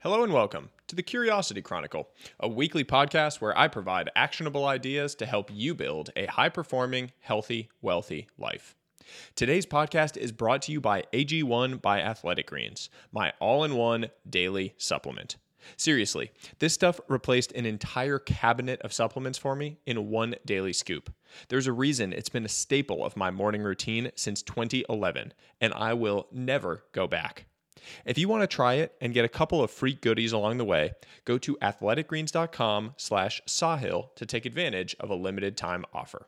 Hello and welcome to the Curiosity Chronicle, a weekly podcast where I provide actionable ideas to help you build a high performing, healthy, wealthy life. Today's podcast is brought to you by AG1 by Athletic Greens, my all in one daily supplement. Seriously, this stuff replaced an entire cabinet of supplements for me in one daily scoop. There's a reason it's been a staple of my morning routine since 2011, and I will never go back. If you want to try it and get a couple of free goodies along the way, go to athleticgreens.com slash sahil to take advantage of a limited time offer.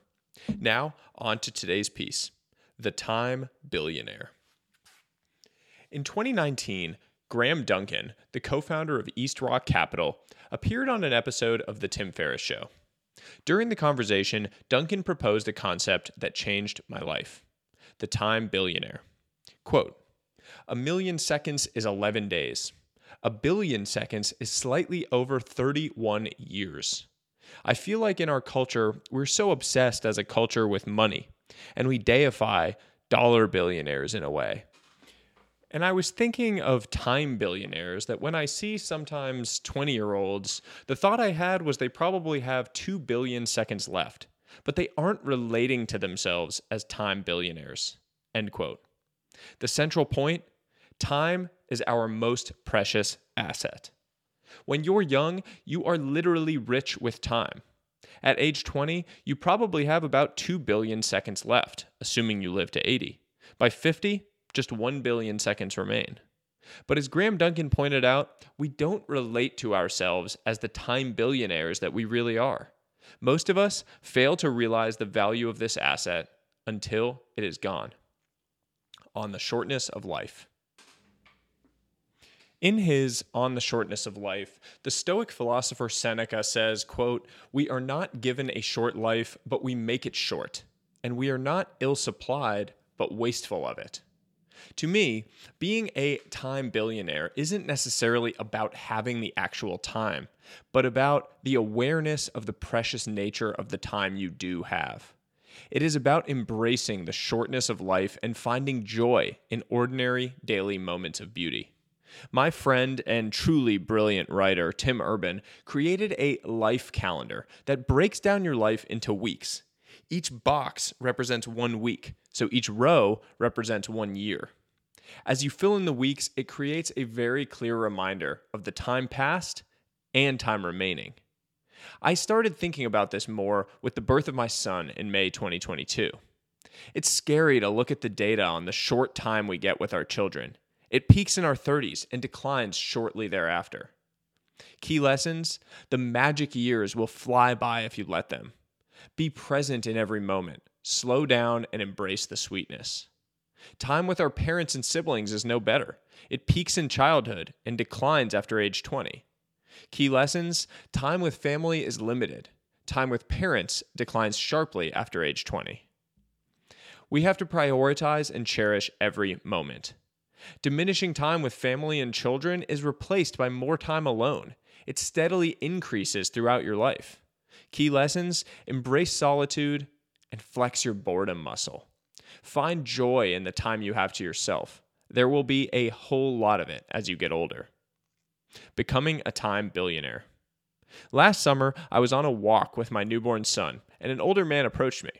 Now, on to today's piece, The Time Billionaire. In 2019, Graham Duncan, the co founder of East Rock Capital, appeared on an episode of The Tim Ferriss Show. During the conversation, Duncan proposed a concept that changed my life the time billionaire. Quote, a million seconds is 11 days. A billion seconds is slightly over 31 years. I feel like in our culture, we're so obsessed as a culture with money, and we deify dollar billionaires in a way. And I was thinking of time billionaires that when I see sometimes 20 year olds, the thought I had was they probably have 2 billion seconds left, but they aren't relating to themselves as time billionaires. End quote. The central point time is our most precious asset. When you're young, you are literally rich with time. At age 20, you probably have about 2 billion seconds left, assuming you live to 80. By 50, just 1 billion seconds remain. But as Graham Duncan pointed out, we don't relate to ourselves as the time billionaires that we really are. Most of us fail to realize the value of this asset until it is gone. On the shortness of life. In his On the Shortness of Life, the Stoic philosopher Seneca says, quote, "We are not given a short life, but we make it short, and we are not ill-supplied, but wasteful of it." To me, being a time billionaire isn't necessarily about having the actual time, but about the awareness of the precious nature of the time you do have. It is about embracing the shortness of life and finding joy in ordinary daily moments of beauty. My friend and truly brilliant writer, Tim Urban, created a life calendar that breaks down your life into weeks. Each box represents one week, so each row represents one year. As you fill in the weeks, it creates a very clear reminder of the time past and time remaining. I started thinking about this more with the birth of my son in May 2022. It's scary to look at the data on the short time we get with our children. It peaks in our 30s and declines shortly thereafter. Key lessons the magic years will fly by if you let them. Be present in every moment, slow down, and embrace the sweetness. Time with our parents and siblings is no better. It peaks in childhood and declines after age 20. Key lessons time with family is limited. Time with parents declines sharply after age 20. We have to prioritize and cherish every moment. Diminishing time with family and children is replaced by more time alone. It steadily increases throughout your life. Key lessons embrace solitude and flex your boredom muscle. Find joy in the time you have to yourself. There will be a whole lot of it as you get older. Becoming a time billionaire. Last summer, I was on a walk with my newborn son, and an older man approached me.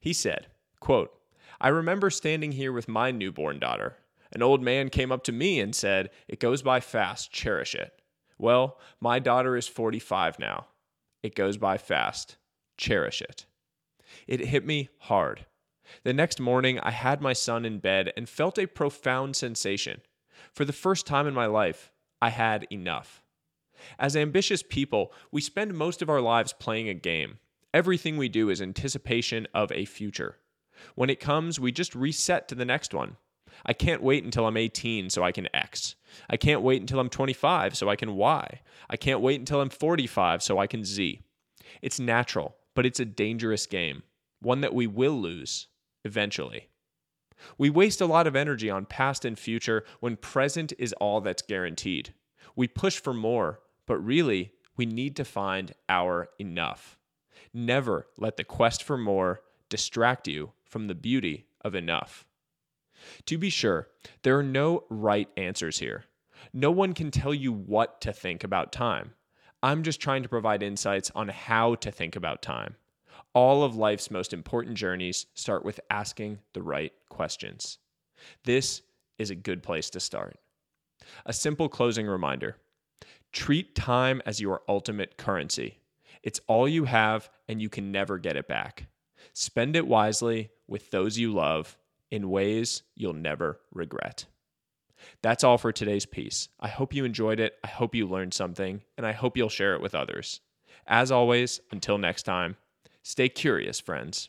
He said, quote, I remember standing here with my newborn daughter, an old man came up to me and said, It goes by fast, cherish it. Well, my daughter is 45 now. It goes by fast, cherish it. It hit me hard. The next morning, I had my son in bed and felt a profound sensation. For the first time in my life, I had enough. As ambitious people, we spend most of our lives playing a game. Everything we do is anticipation of a future. When it comes, we just reset to the next one. I can't wait until I'm 18 so I can X. I can't wait until I'm 25 so I can Y. I can't wait until I'm 45 so I can Z. It's natural, but it's a dangerous game, one that we will lose eventually. We waste a lot of energy on past and future when present is all that's guaranteed. We push for more, but really, we need to find our enough. Never let the quest for more distract you from the beauty of enough. To be sure, there are no right answers here. No one can tell you what to think about time. I'm just trying to provide insights on how to think about time. All of life's most important journeys start with asking the right questions. This is a good place to start. A simple closing reminder treat time as your ultimate currency. It's all you have, and you can never get it back. Spend it wisely with those you love in ways you'll never regret. That's all for today's piece. I hope you enjoyed it. I hope you learned something, and I hope you'll share it with others. As always, until next time, stay curious, friends.